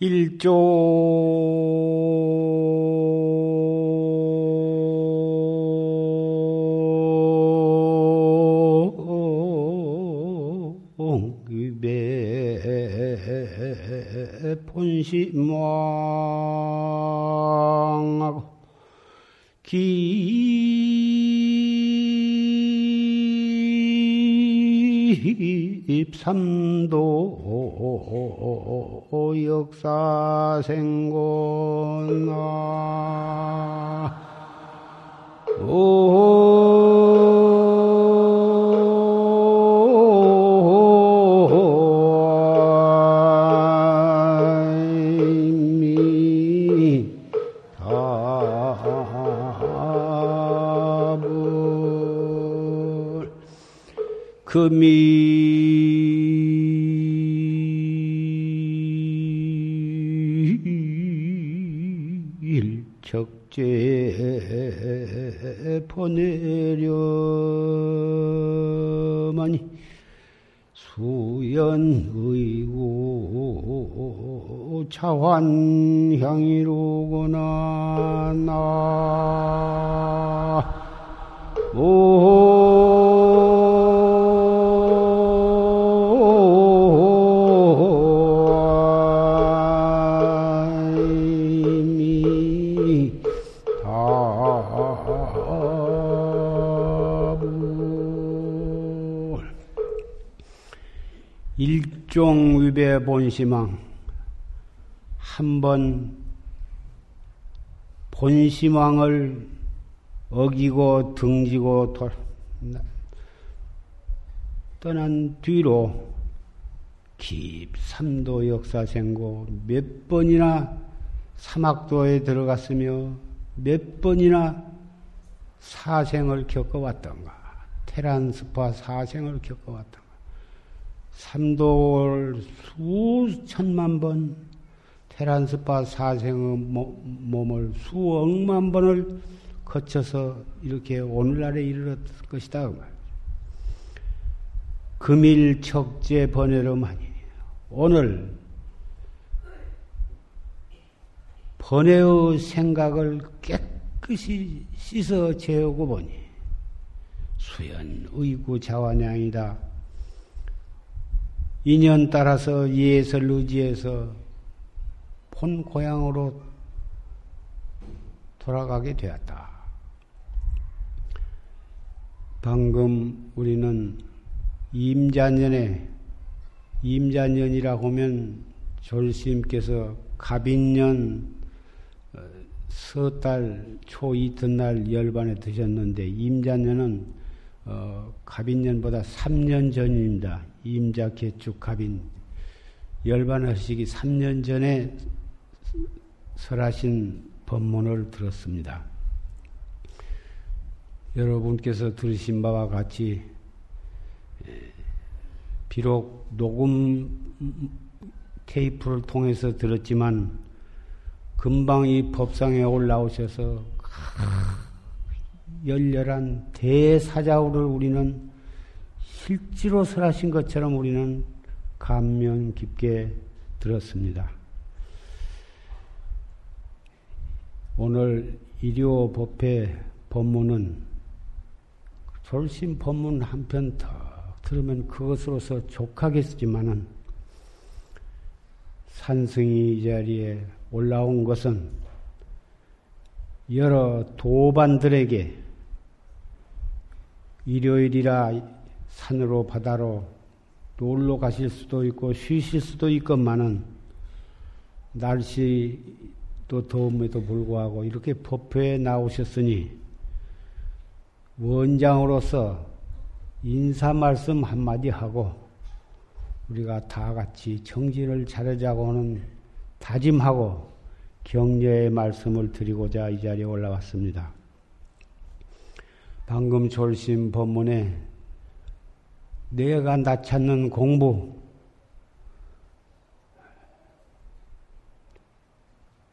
일조 깊삼도 역사생고나 금일 보내려마니 수연의고 차환향이로 일종 위배 본심왕 한번 본심왕을 어기고 등지고 돌, 떠난 뒤로 깊삼도 역사생고 몇 번이나 사막도에 들어갔으며 몇 번이나 사생을 겪어왔던가. 테란스파 사생을 겪어왔던가 삼도를 수천만 번 테란스파 사생의 몸을 수억만 번을 거쳐서 이렇게 오늘날에 이르렀을 것이다. 그 금일 척제 번외로만이 오늘 번외의 생각을 깨끗이 씻어 재우고 보니 수연 의구 자완양이다. 인연 따라서 예설 의지해서 본 고향으로 돌아가게 되었다. 방금 우리는 임자년에 임자년이라고 하면 졸스님께서 갑인년 어, 서달 초 이튿날 열반에 드셨는데 임자년은 어, 갑인년보다 3년 전입니다. 임자 개축 갑인 열반하시기 3년 전에 설하신 법문을 들었습니다. 여러분께서 들으신 바와 같이 비록 녹음 테이프를 통해서 들었지만 금방 이 법상에 올라오셔서 열렬한 대사자우를 우리는 실제로 설하신 것처럼 우리는 감명 깊게 들었습니다. 오늘 일요 법회 법문은 졸심 법문 한편더 들으면 그것으로서 족하겠지만은 산승이 이 자리에 올라온 것은 여러 도반들에게 일요일이라 산으로 바다로 놀러 가실 수도 있고 쉬실 수도 있건만은 날씨도 더움에도 불구하고 이렇게 법회에 나오셨으니 원장으로서 인사 말씀 한마디 하고 우리가 다 같이 정진을 차려자고는 다짐하고 격려의 말씀을 드리고자 이 자리에 올라왔습니다. 방금 졸심 법문에 내가 나 찾는 공부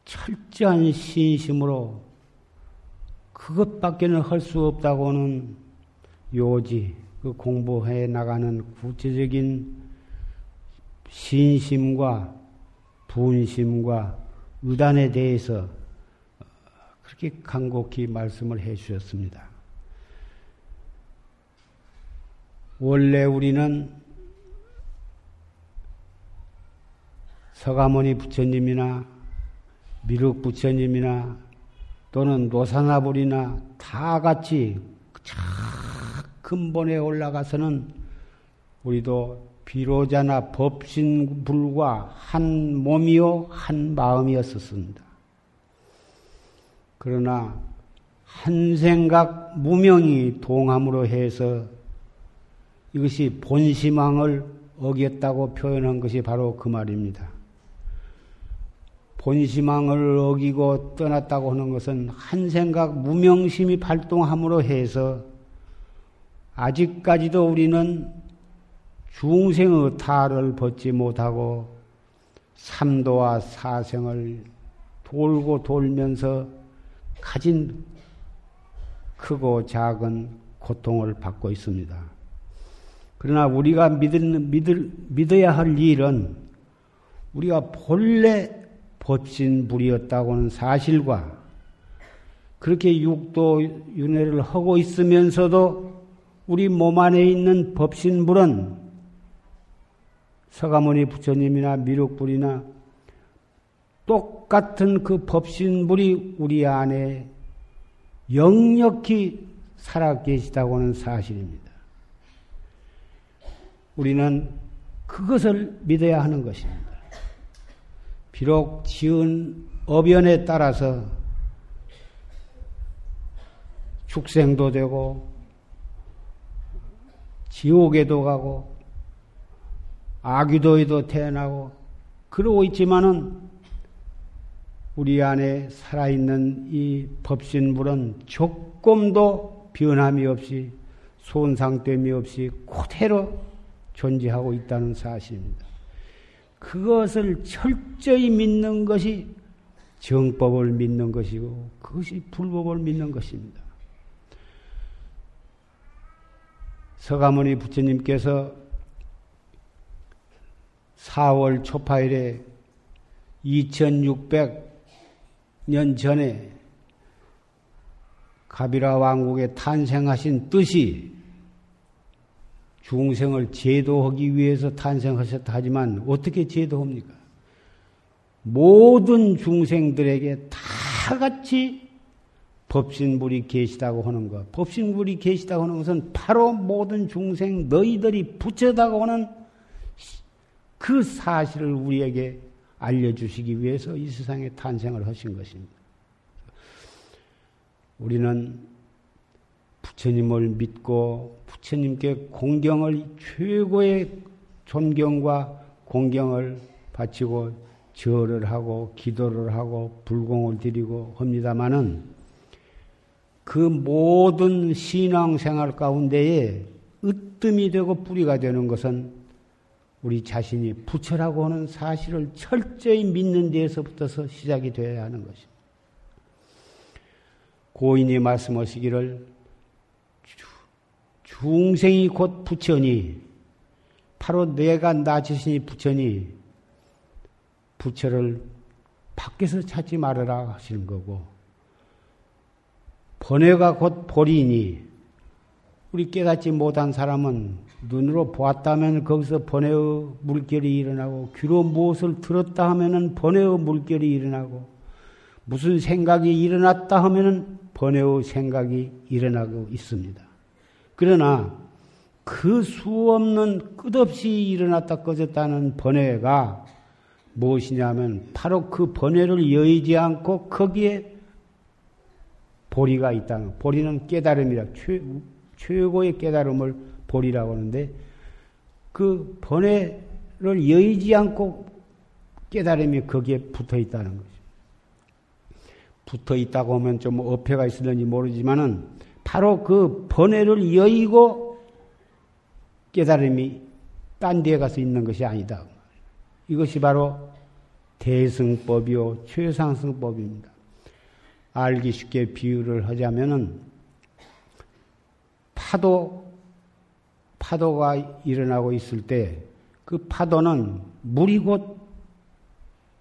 철저한 신심으로 그것밖에는 할 수 없다고는 요지, 그 공부해 나가는 구체적인 신심과 분심과 의단에 대해서 그렇게 간곡히 말씀을 해 주셨습니다. 원래 우리는 서가모니 부처님이나 미륵 부처님이나 또는 노사나불이나 다 같이 근본에 올라가서는 우리도 비로자나 법신불과 한 몸이요 한 마음이었었습니다. 그러나 한 생각 무명이 동함으로 해서 이것이 본심왕을 어겼다고 표현한 것이 바로 그 말입니다. 본심왕을 어기고 떠났다고 하는 것은 한 생각 무명심이 발동함으로 해서 아직까지도 우리는 중생의 탈을 벗지 못하고 삼도와 사생을 돌고 돌면서 가진 크고 작은 고통을 받고 있습니다. 그러나 우리가 믿을, 믿을, 믿어야 할 일은 우리가 본래 법신 불이었다고 하는 사실과 그렇게 육도 윤회를 하고 있으면서도 우리 몸 안에 있는 법신 불은 서가모니 부처님이나 미륵불이나 똑같은 그 법신 불이 우리 안에 역력히 살아 계시다고 하는 사실입니다. 우리는 그것을 믿어야 하는 것입니다. 비록 지은 어변에 따라서 축생도 되고 지옥에도 가고 아귀도에도 태어나고 그러고 있지만은 우리 안에 살아있는 이 법신불은 조금도 변함이 없이 손상됨이 없이 그대로 존재하고 있다는 사실입니다. 그것을 철저히 믿는 것이 정법을 믿는 것이고 그것이 불법을 믿는 것입니다. 서가모니 부처님께서 4월 초파일에 2600년 전에 가비라 왕국에 탄생하신 뜻이 중생을 제도하기 위해서 탄생하셨다 하지만 어떻게 제도합니까? 모든 중생들에게 다 같이 법신불이 계시다고 하는 것. 법신불이 계시다고 하는 것은 바로 모든 중생 너희들이 부처다고 하는 그 사실을 우리에게 알려주시기 위해서 이 세상에 탄생을 하신 것입니다. 우리는 부처님을 믿고 부처님께 공경을 최고의 존경과 공경을 바치고 절을 하고 기도를 하고 불공을 드리고 합니다마는 그 모든 신앙생활 가운데에 으뜸이 되고 뿌리가 되는 것은 우리 자신이 부처라고 하는 사실을 철저히 믿는 데에서부터서 시작이 되어야 하는 것입니다. 고인이 말씀하시기를 중생이 곧 부처니 바로 내가 나 자신이 부처니 부처를 밖에서 찾지 말아라 하시는 거고 번뇌가 곧 보리니 우리 깨닫지 못한 사람은 눈으로 보았다면 거기서 번뇌의 물결이 일어나고 귀로 무엇을 들었다 하면은 번뇌의 물결이 일어나고 무슨 생각이 일어났다 하면은 번뇌의 생각이 일어나고 있습니다. 그러나 그 수 없는 끝없이 일어났다 꺼졌다는 번뇌가 무엇이냐면 바로 그 번뇌를 여의지 않고 거기에 보리가 있다는 보리는 깨달음이라 최, 최고의 깨달음을 보리라고 하는데 그 번뇌를 여의지 않고 깨달음이 거기에 붙어 있다는 거죠. 붙어 있다고 하면 좀 어폐가 있을는지 모르지만은 바로 그 번뇌를 여의고 깨달음이 딴 데에 가서 있는 것이 아니다. 이것이 바로 대승법이요 최상승법입니다. 알기 쉽게 비유를 하자면은 파도 파도가 일어나고 있을 때 그 파도는 물이 곧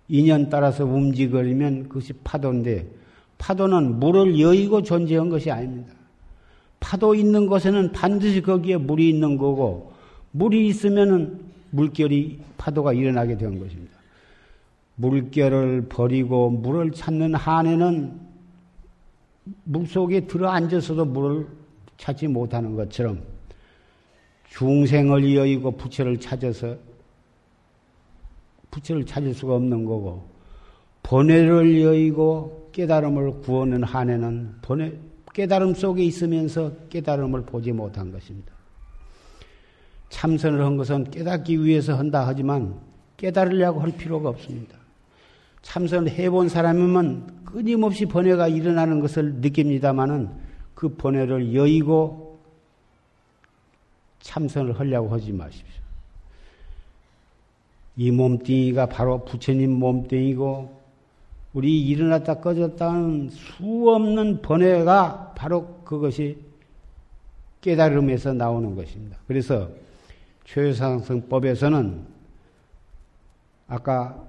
인연 따라서 움직이면 그것이 파도인데 파도는 물을 여의고 존재한 것이 아닙니다. 파도 있는 곳에는 반드시 거기에 물이 있는 거고 물이 있으면은 물결이 파도가 일어나게 된 것입니다. 물결을 버리고 물을 찾는 한에는 물 속에 들어 앉아서도 물을 찾지 못하는 것처럼 중생을 여의고 부처를 찾아서 부처를 찾을 수가 없는 거고 번뇌를 여의고 깨달음을 구하는 한에는 번뇌 깨달음 속에 있으면서 깨달음을 보지 못한 것입니다. 참선을 한 것은 깨닫기 위해서 한다 하지만 깨달으려고 할 필요가 없습니다. 참선을 해본 사람이면 끊임없이 번뇌가 일어나는 것을 느낍니다마는 그 번뇌를 여의고 참선을 하려고 하지 마십시오. 이 몸뚱이가 바로 부처님 몸뚱이고 우리 일어났다 꺼졌다는 수 없는 번뇌가 바로 그것이 깨달음에서 나오는 것입니다. 그래서 최상승법에서는 아까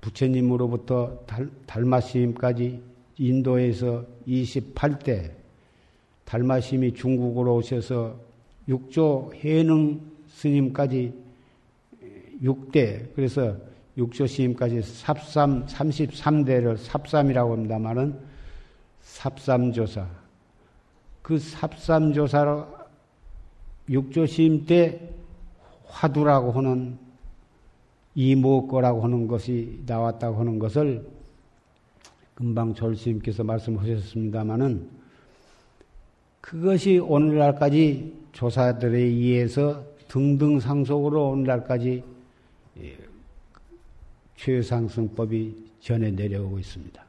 부처님으로부터 달, 달마스님까지 인도에서 28대 달마스님이 중국으로 오셔서 육조 해능 스님까지 6대 그래서 육조 스님까지 삽삼 33대를 삽삼이라고 합니다만은 삽삼조사. 그 삽삼조사로 육조 스님 때 화두라고 하는 이모거라고 하는 것이 나왔다고 하는 것을 금방 졸스님께서 말씀하셨습니다마는 그것이 오늘날까지 조사들에 의해서 등등 상속으로 오늘날까지 예, 최상승법이 전해 내려오고 있습니다.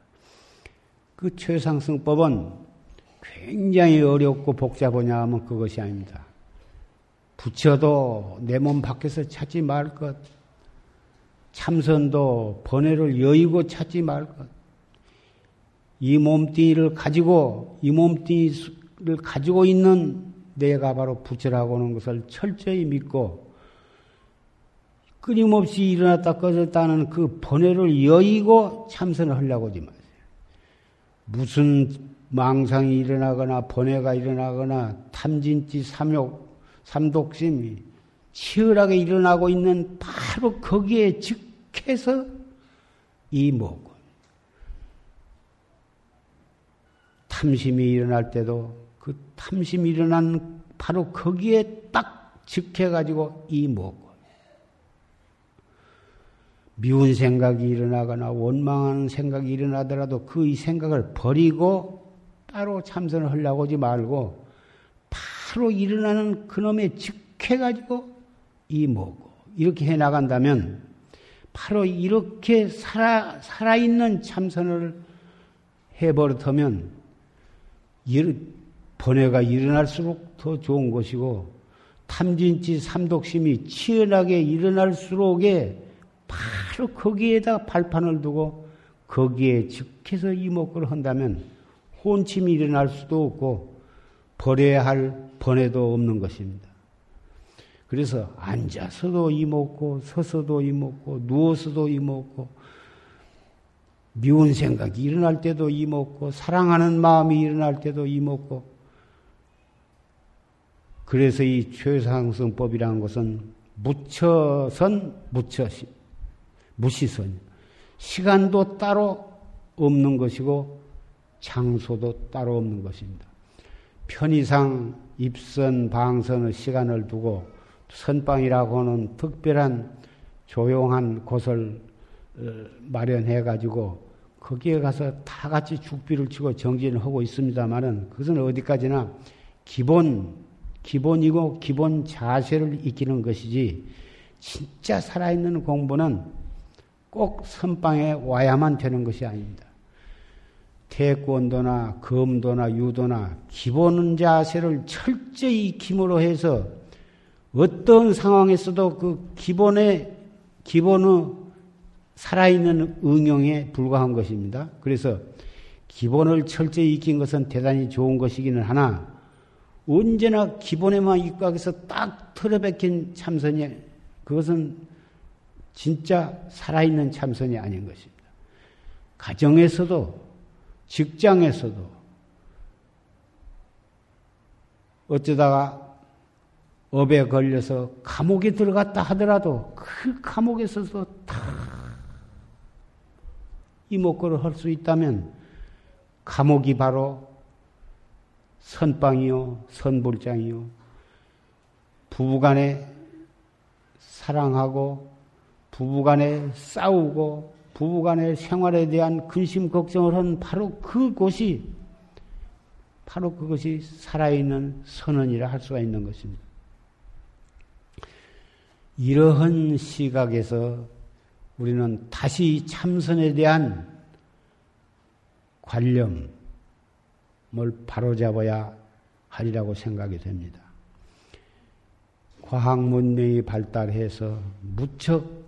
그 최상승법은 굉장히 어렵고 복잡하냐 하면 그것이 아닙니다. 부처도 내 몸 밖에서 찾지 말 것, 참선도 번뇌를 여의고 찾지 말 것. 이 몸뚱이를 가지고 이 몸뚱이를 가지고 있는 내가 바로 부처라고 하는 것을 철저히 믿고 끊임없이 일어났다 꺼졌다는 그 번뇌를 여의고 참선을 하려고 하지 마세요. 무슨 망상이 일어나거나 번뇌가 일어나거나 탐진치 삼욕 삼독심이 치열하게 일어나고 있는 바로 거기에 즉해서 이 뭐고 탐심이 일어날 때도 그 탐심이 일어난 바로 거기에 딱 즉해가지고 이 뭐고 미운 생각이 일어나거나 원망하는 생각이 일어나더라도 그이 생각을 버리고 따로 참선을 하려고 하지 말고 바로 일어나는 그놈의 즉해가지고 이 뭐고 이렇게 해 나간다면 바로 이렇게 살아 살아있는 참선을 해버릇하면 번뇌가 일어날수록 더 좋은 것이고 탐진치 삼독심이 치열하게 일어날수록에 바로 거기에다 발판을 두고 거기에 즉해서 이목구를 한다면 혼침이 일어날 수도 없고 버려야 할 번뇌도 없는 것입니다. 그래서 앉아서도 이먹고 서서도 이먹고 누워서도 이먹고 미운 생각이 일어날 때도 이먹고 사랑하는 마음이 일어날 때도 이먹고 그래서 이 최상승법이라는 것은 무처선 무처시 무시선 시간도 따로 없는 것이고 장소도 따로 없는 것입니다. 편의상 입선 방선의 시간을 두고 선방이라고 하는 특별한 조용한 곳을 어, 마련해 가지고 거기에 가서 다 같이 죽비를 치고 정진을 하고 있습니다만은 그것은 어디까지나 기본 기본이고 기본 자세를 익히는 것이지 진짜 살아있는 공부는 꼭 선방에 와야만 되는 것이 아닙니다. 태권도나 검도나 유도나 기본 자세를 철저히 익힘으로 해서 어떤 상황에서도 그 기본의 기본의 살아있는 응용에 불과한 것입니다. 그래서 기본을 철저히 익힌 것은 대단히 좋은 것이기는 하나 언제나 기본에만 입각해서 딱 틀어박힌 참선이 그것은 진짜 살아있는 참선이 아닌 것입니다. 가정에서도, 직장에서도, 어쩌다가 업에 걸려서 감옥에 들어갔다 하더라도 그 감옥에서도 다 이목구를 할 수 있다면 감옥이 바로 선방이요, 선불장이요, 부부간에 사랑하고 부부간에 싸우고 부부간의 생활에 대한 근심 걱정을 한 바로 그곳이 바로 그것이 살아있는 선언이라 할 수가 있는 것입니다. 이러한 시각에서 우리는 다시 참선에 대한 관념을 바로잡아야 하리라고 생각이 됩니다. 과학 문명이 발달해서 무척 어,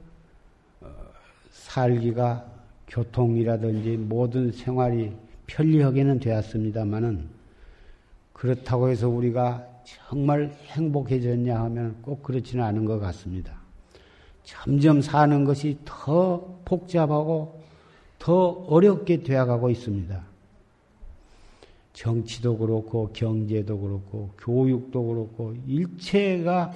살기가 교통이라든지 모든 생활이 편리하게는 되었습니다만은 그렇다고 해서 우리가 정말 행복해졌냐 하면 꼭 그렇지는 않은 것 같습니다. 점점 사는 것이 더 복잡하고 더 어렵게 되어가고 있습니다. 정치도 그렇고 경제도 그렇고 교육도 그렇고 일체가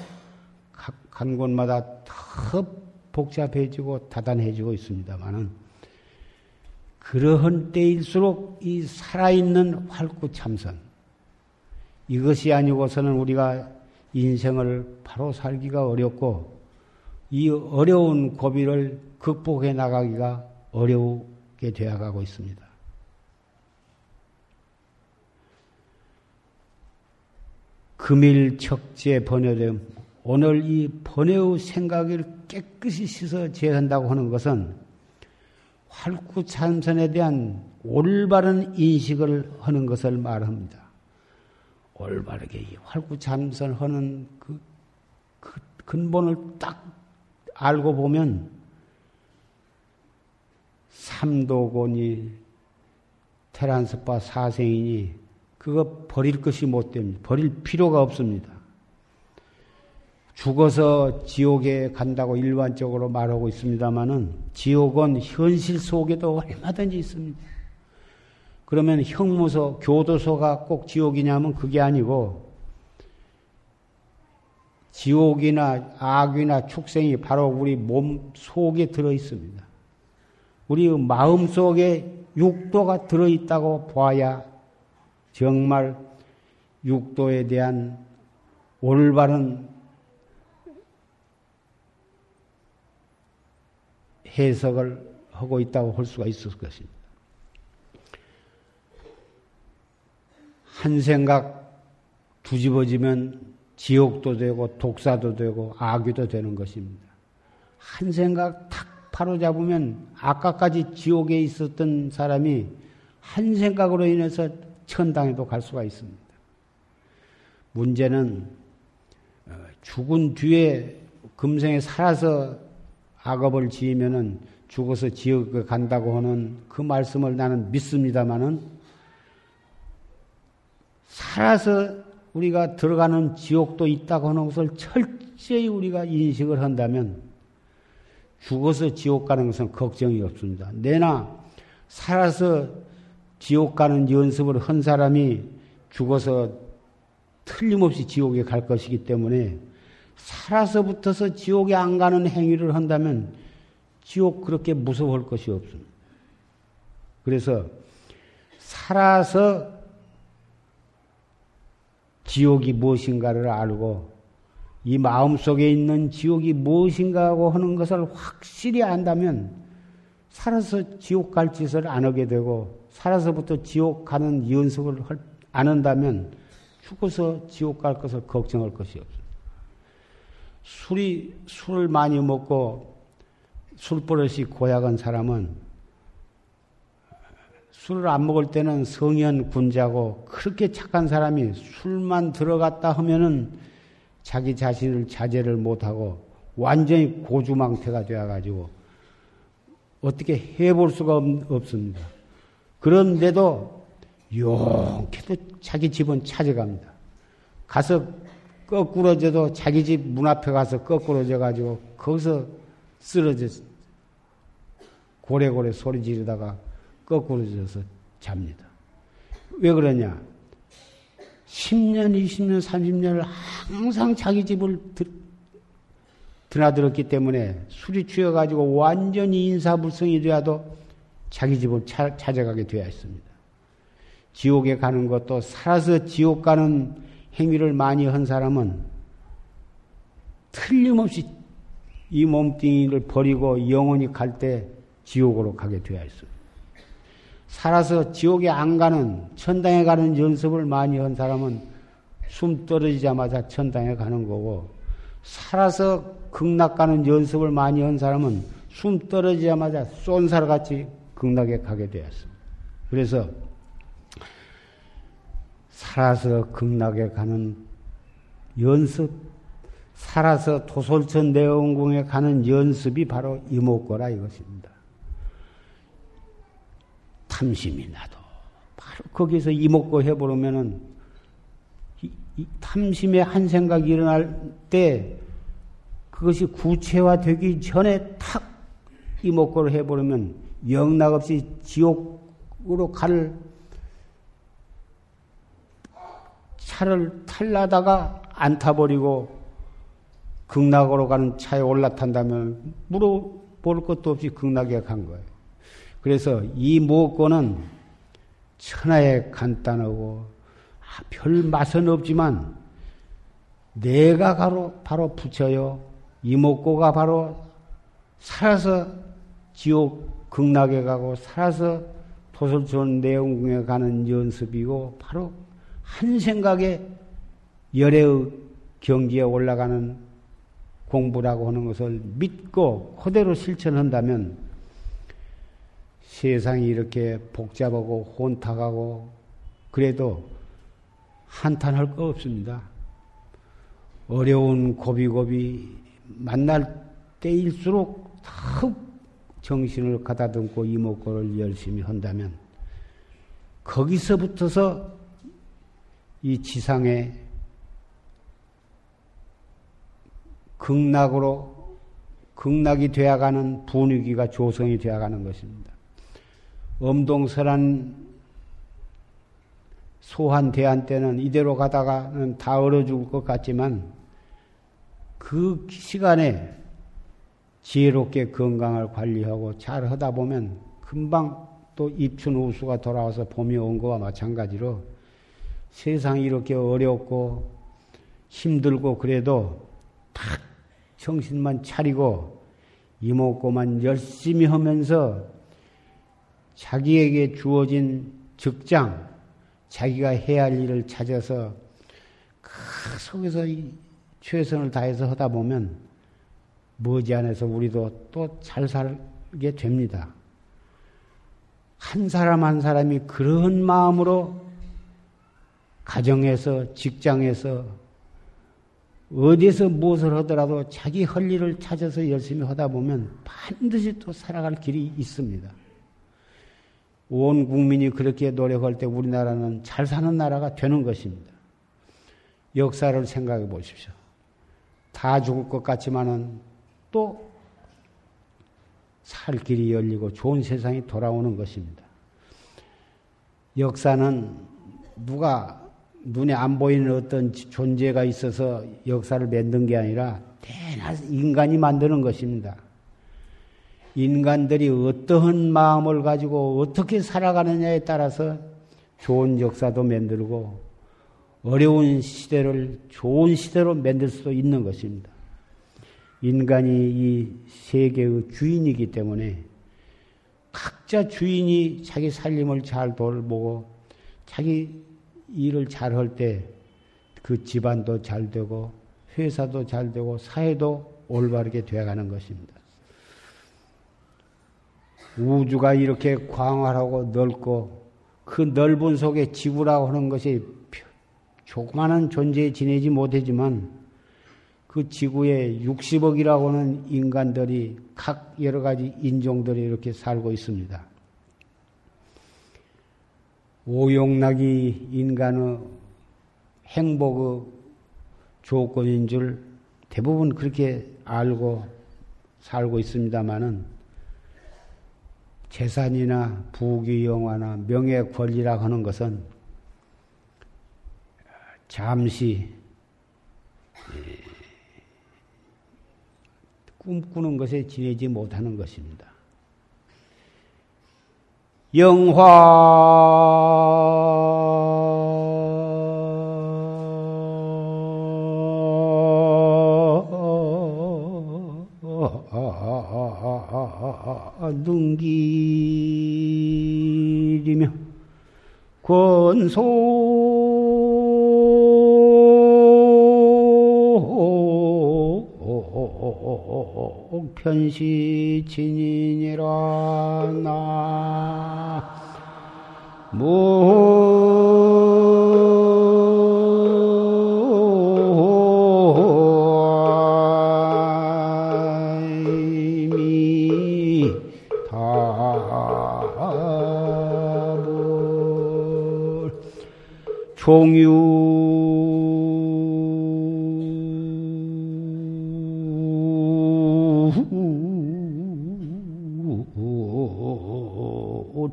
각 한 곳마다 더 복잡해지고 다단해지고 있습니다만은 그러한 때일수록 이 살아있는 활구 참선 이것이 아니고서는 우리가 인생을 바로 살기가 어렵고 이 어려운 고비를 극복해 나가기가 어려우게 되어가고 있습니다. 금일 척제 번뇌됨 오늘 이 번뇌의 생각을 깨끗이 씻어 제한다고 하는 것은 활구참선에 대한 올바른 인식을 하는 것을 말합니다. 올바르게 이 활구참선하는 그, 그 근본을 딱 알고 보면 삼도곤이 테란스파 사생이니 그거 버릴 것이 못 됩니다. 버릴 필요가 없습니다. 죽어서 지옥에 간다고 일반적으로 말하고 있습니다만은 지옥은 현실 속에도 얼마든지 있습니다. 그러면 형무소, 교도소가 꼭 지옥이냐면 그게 아니고 지옥이나 악이나 축생이 바로 우리 몸 속에 들어 있습니다. 우리 마음 속에 육도가 들어 있다고 봐야 정말 육도에 대한 올바른 해석을 하고 있다고 할 수가 있을 것입니다. 한 생각 뒤집어지면 지옥도 되고 독사도 되고 악귀도 되는 것입니다. 한 생각 탁 바로 잡으면 아까까지 지옥에 있었던 사람이 한 생각으로 인해서 천당에도 갈 수가 있습니다. 문제는 어, 죽은 뒤에 금생에 살아서 악업을 지으면은 죽어서 지옥에 간다고 하는 그 말씀을 나는 믿습니다만은 살아서 우리가 들어가는 지옥도 있다고 하는 것을 철저히 우리가 인식을 한다면 죽어서 지옥 가는 것은 걱정이 없습니다. 내나 살아서 지옥 가는 연습을 한 사람이 죽어서 틀림없이 지옥에 갈 것이기 때문에 살아서부터서 지옥에 안 가는 행위를 한다면 지옥 그렇게 무서워할 것이 없습니다. 그래서 살아서 지옥이 무엇인가를 알고 이 마음 속에 있는 지옥이 무엇인가 하고 하는 것을 확실히 안다면 살아서 지옥 갈 짓을 안 하게 되고 살아서부터 지옥 가는 연습을 안 한다면 죽어서 지옥 갈 것을 걱정할 것이 없습니다. 술이 술을 많이 먹고 술버릇이 고약한 사람은 술을 안 먹을 때는 성현 군자고 그렇게 착한 사람이 술만 들어갔다 하면은 자기 자신을 자제를 못하고 완전히 고주망태가 되어가지고 어떻게 해볼 수가 없, 습니다 그런데도 용케도 자기 집은 찾아갑니다. 가서 거꾸로 져도 자기 집 문 앞에 가서 거꾸로 져 가지고 거기서 쓰러져 고래고래 소리 지르다가 거꾸로 져서 잡니다. 왜 그러냐? 10년, 20년, 30년을 항상 자기 집을 드나들었기 때문에 술이 취해가지고 완전히 인사불성이 되어도 자기 집을 차, 찾아가게 되어 있습니다. 지옥에 가는 것도 살아서 지옥 가는 행위를 많이 한 사람은 틀림없이 이 몸뚱이를 버리고 영원히 갈 때 지옥으로 가게 되어 있습니다. 살아서 지옥에 안 가는 천당에 가는 연습을 많이 한 사람은 숨 떨어지자마자 천당에 가는 거고 살아서 극락 가는 연습을 많이 한 사람은 숨 떨어지자마자 쏜살같이 극락에 가게 되었습니다. 그래서 살아서 극락에 가는 연습, 살아서 도솔천 내원궁에 가는 연습이 바로 이목고라 이것입니다. 탐심이 나도 바로 거기서 이목고 해보려면은 이, 이 탐심의 한 생각이 일어날 때 그것이 구체화되기 전에 탁 이목고를 해보려면 영락 없이 지옥으로 갈 차를 탈라다가 안 타버리고 극락으로 가는 차에 올라탄다면 물어볼 것도 없이 극락에 간 거예요. 그래서 이 무엇고는 천하에 간단하고 아, 별 맛은 없지만 내가 바로 바로 붙여요. 이목고가 바로 살아서 지옥 극락에 가고 살아서 도솔촌 내용궁에 가는 연습이고 바로 한 생각에 열의 경지에 올라가는 공부라고 하는 것을 믿고 그대로 실천한다면 세상이 이렇게 복잡하고 혼탁하고 그래도 한탄할 거 없습니다. 어려운 고비고비 만날 때일수록 더 정신을 가다듬고 이목구를 열심히 한다면 거기서부터서 이 지상에 극락으로 극락이 되어가는 분위기가 조성이 되어가는 것입니다. 엄동설한 소한 대한 때는 이대로 가다가는 다 얼어 죽을 것 같지만 그 시간에 지혜롭게 건강을 관리하고 잘 하다 보면 금방 또 입춘 우수가 돌아와서 봄이 온 거와 마찬가지로 세상이 이렇게 어렵고 힘들고 그래도 딱 정신만 차리고 이목고만 열심히 하면서 자기에게 주어진 직장, 자기가 해야 할 일을 찾아서 그 속에서 최선을 다해서 하다 보면 머지않아서 우리도 또 잘 살게 됩니다. 한 사람 한 사람이 그런 마음으로 가정에서, 직장에서, 어디에서 무엇을 하더라도 자기 할 일을 찾아서 열심히 하다 보면 반드시 또 살아갈 길이 있습니다. 온 국민이 그렇게 노력할 때 우리나라는 잘 사는 나라가 되는 것입니다. 역사를 생각해 보십시오. 다 죽을 것 같지만은 또 살 길이 열리고 좋은 세상이 돌아오는 것입니다. 역사는 누가 눈에 안 보이는 어떤 존재가 있어서 역사를 만든 게 아니라 대낮 인간이 만드는 것입니다. 인간들이 어떠한 마음을 가지고 어떻게 살아가느냐에 따라서 좋은 역사도 만들고 어려운 시대를 좋은 시대로 만들 수도 있는 것입니다. 인간이 이 세계의 주인이기 때문에 각자 주인이 자기 살림을 잘 돌보고 자기 일을 잘 할 때 그 집안도 잘 되고 회사도 잘 되고 사회도 올바르게 되어가는 것입니다. 우주가 이렇게 광활하고 넓고 그 넓은 속에 지구라고 하는 것이 조그마한 존재에 지내지 못하지만 그 지구에 60억이라고 하는 인간들이 각 여러 가지 인종들이 이렇게 살고 있습니다. 오용락이 인간의 행복의 조건인 줄 대부분 그렇게 알고 살고 있습니다마는 재산이나 부귀 영화나 명예 권리라 하는 것은 잠시 꿈꾸는 것에 지내지 못하는 것입니다. 영화. 능길이며 권속 편시 진인이라 나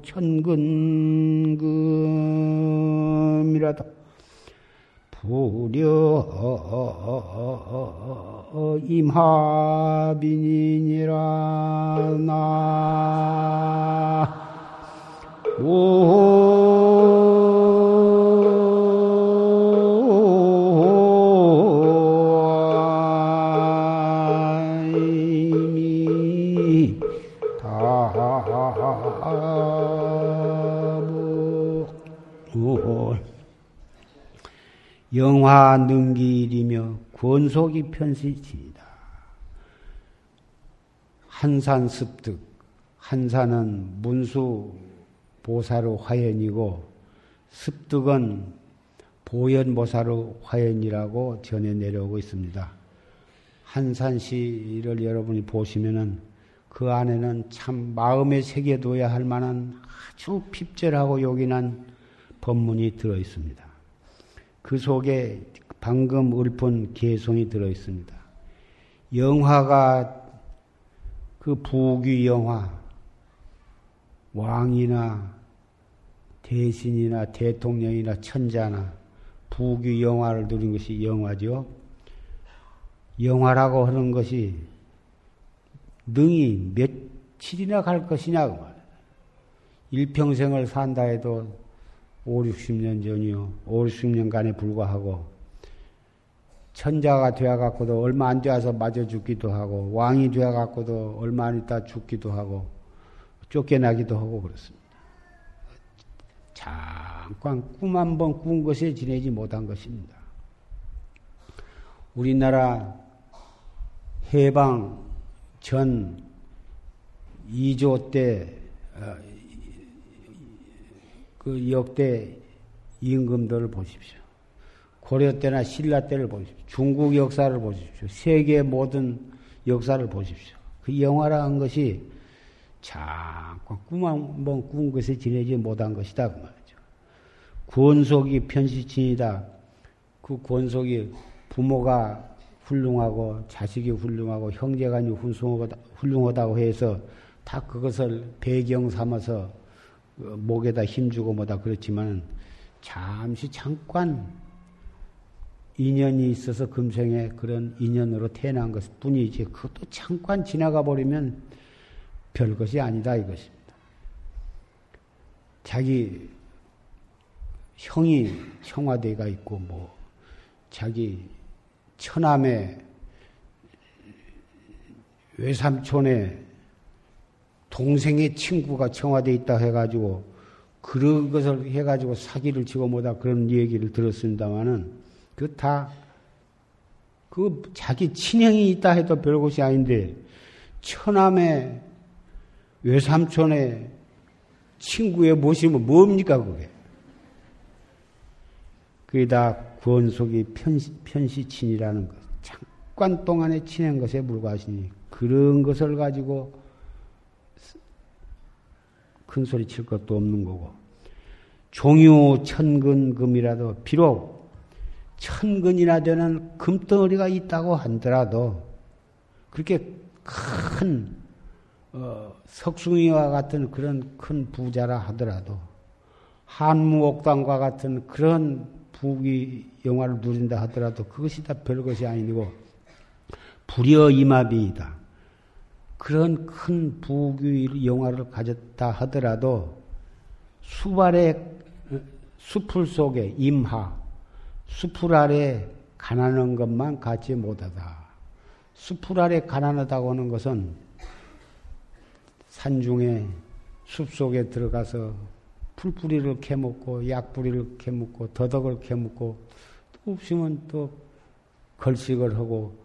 천근 금이라도 부려 임하빈이니라 나. 영 화 능길이며 권속이 편시치이다. 한산 습득, 한산은 문수 보사로 화연이고 습득은 보현보사로 화연이라고 전해 내려오고 있습니다. 한산시를 여러분이 보시면은 그 안에는 참 마음에 새겨둬야 할 만한 아주 핍절하고 요긴한 법문이 들어 있습니다. 그 속에 방금 읊은 개송이 들어 있습니다. 영화가 그 부귀 영화, 왕이나 대신이나 대통령이나 천자나 부귀 영화를 누린 것이 영화죠. 영화라고 하는 것이 능이 며칠이나 갈 것이냐, 그 말이야. 일평생을 산다 해도 5, 60년 전이요. 5, 60년간에 불과하고, 천자가 되어갖고도 얼마 안 되어서 맞아 죽기도 하고, 왕이 되어갖고도 얼마 안 있다 죽기도 하고, 쫓겨나기도 하고 그렇습니다. 잠깐 꿈 한 번 꾼 것에 지내지 못한 것입니다. 우리나라 해방 전 2조 때, 어, 그 역대 임금들을 보십시오. 고려 때나 신라 때를 보십시오. 중국 역사를 보십시오. 세계 모든 역사를 보십시오. 그 영화라는 것이 잠깐 꿈한번 꾼 것에 지내지 못한 것이다. 그 말이죠. 권속이 편시친이다. 그 권속이 부모가 훌륭하고 자식이 훌륭하고 형제간이 훌륭하다고 해서 다 그것을 배경 삼아서 어, 목에다 힘주고 뭐다 그렇지만 잠시 잠깐 인연이 있어서 금생에 그런 인연으로 태어난 것 뿐이지 그것도 잠깐 지나가 버리면 별것이 아니다 이것입니다. 자기 형이 청와대가 있고 뭐 자기 처남의 외삼촌의 동생의 친구가 청와대에 있다 해가지고 그런 것을 해가지고 사기를 치고 뭐다 그런 얘기를 들었습니다마는 그 다 그 자기 친형이 있다 해도 별것이 아닌데 처남의 외삼촌의 친구의 모시면 뭡니까 그게? 그게 다 권속이 편시, 편시친이라는 것. 잠깐 동안에 친한 것에 불과하시니 그런 것을 가지고 큰 소리 칠 것도 없는 거고. 종유 천근금이라도 비록 천근이나 되는 금덩어리가 있다고 한더라도 그렇게 큰 어, 석숭이와 같은 그런 큰 부자라 하더라도 한무옥당과 같은 그런 부귀 영화를 누린다 하더라도 그것이 다 별것이 아니고 불여 이마비이다. 그런 큰 부귀 영화를 가졌다 하더라도 수발의 수풀 속에 임하, 수풀 아래 가난한 것만 갖지 못하다. 수풀 아래 가난하다고 하는 것은 산중에 숲 속에 들어가서 풀뿌리를 캐먹고 약뿌리를 캐먹고 더덕을 캐먹고 또 없으면 또 걸식을 하고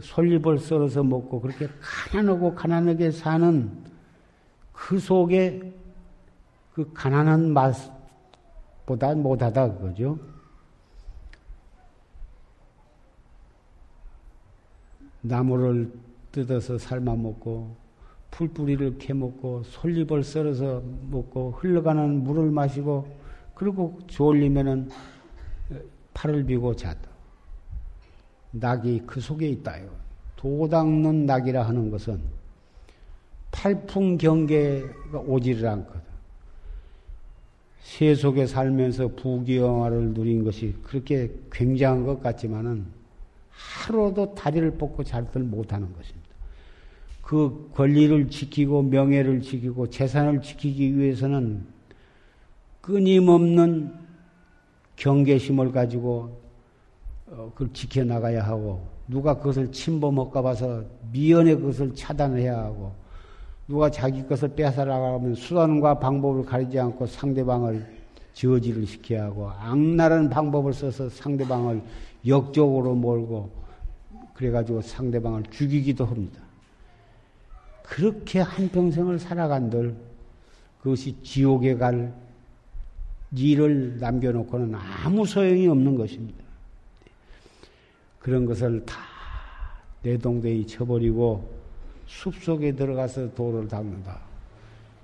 솔잎을 썰어서 먹고 그렇게 가난하고 가난하게 사는 그 속에 그 가난한 맛보다 못하다 그거죠. 나무를 뜯어서 삶아 먹고 풀뿌리를 캐먹고 솔잎을 썰어서 먹고 흘러가는 물을 마시고 그리고 졸리면은 팔을 비고 잤다. 낙이 그 속에 있다요. 도닦는 낙이라 하는 것은 팔풍 경계가 오지를 않거든. 세 속에 살면서 부귀영화를 누린 것이 그렇게 굉장한 것 같지만은 하루도 다리를 뻗고 잘들 못하는 것입니다. 그 권리를 지키고 명예를 지키고 재산을 지키기 위해서는 끊임없는 경계심을 가지고 어, 그걸 지켜나가야 하고 누가 그것을 침범할까 봐서 미연에 그것을 차단해야 하고 누가 자기 것을 뺏어나가면 수단과 방법을 가리지 않고 상대방을 저지를 시켜야 하고 악랄한 방법을 써서 상대방을 역적으로 몰고 그래가지고 상대방을 죽이기도 합니다. 그렇게 한평생을 살아간들 그것이 지옥에 갈 일을 남겨놓고는 아무 소용이 없는 것입니다. 그런 것을 다 내동대히 쳐버리고 숲속에 들어가서 도를 닦는다.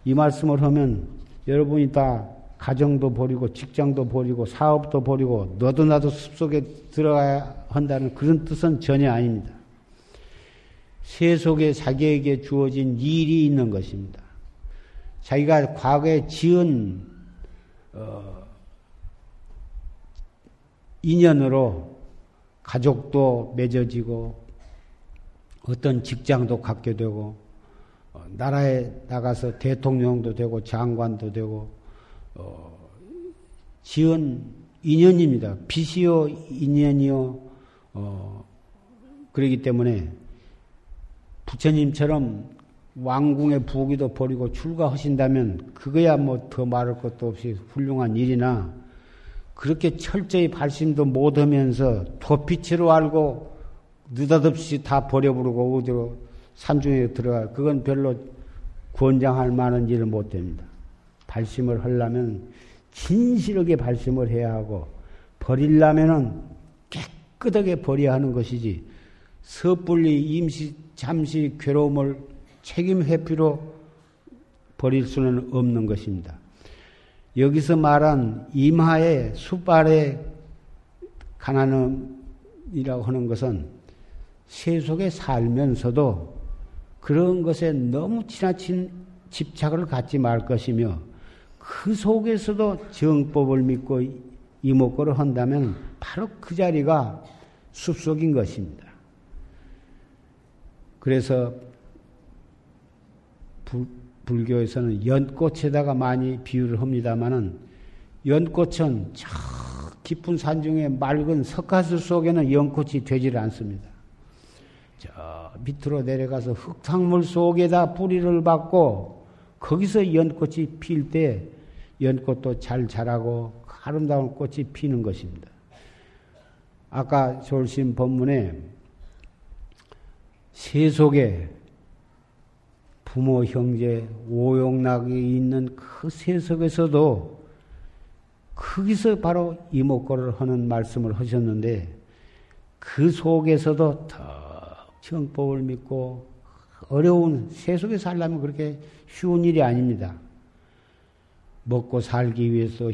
이 말씀을 하면 여러분이 다 가정도 버리고 직장도 버리고 사업도 버리고 너도 나도 숲속에 들어가야 한다는 그런 뜻은 전혀 아닙니다. 세속에 자기에게 주어진 일이 있는 것입니다. 자기가 과거에 지은 어, 인연으로 가족도 맺어지고 어떤 직장도 갖게 되고 어, 나라에 나가서 대통령도 되고 장관도 되고 어, 지은 인연입니다. 빚이요 인연이요 어, 그러기 때문에 부처님처럼 왕궁의 부귀도 버리고 출가하신다면 그거야 뭐 더 말할 것도 없이 훌륭한 일이나 그렇게 철저히 발심도 못하면서 도피치로 알고 느닷없이 다 버려버리고 어디로 산중에 들어가 그건 별로 권장할 만한 일을 못 됩니다. 발심을 하려면 진실하게 발심을 해야 하고 버리려면은 깨끗하게 버려야 하는 것이지 섣불리 임시 잠시 괴로움을 책임 회피로 버릴 수는 없는 것입니다. 여기서 말한 임하의 수발의 가난함이라고 하는 것은 세속에 살면서도 그런 것에 너무 지나친 집착을 갖지 말 것이며 그 속에서도 정법을 믿고 이목구를 한다면 바로 그 자리가 숲속인 것입니다. 그래서 불, 불교에서는 연꽃에다가 많이 비유를 합니다마는 연꽃은 저 깊은 산중에 맑은 석가수 속에는 연꽃이 되질 않습니다. 저 밑으로 내려가서 흙탕물 속에다 뿌리를 받고 거기서 연꽃이 필 때 연꽃도 잘 자라고 아름다운 꽃이 피는 것입니다. 아까 졸심 법문에 세속에 부모, 형제, 오용락이 있는 그 세속에서도 거기서 바로 이목구를 하는 말씀을 하셨는데 그 속에서도 더 정법을 믿고 어려운 세속에 살려면 그렇게 쉬운 일이 아닙니다. 먹고 살기 위해서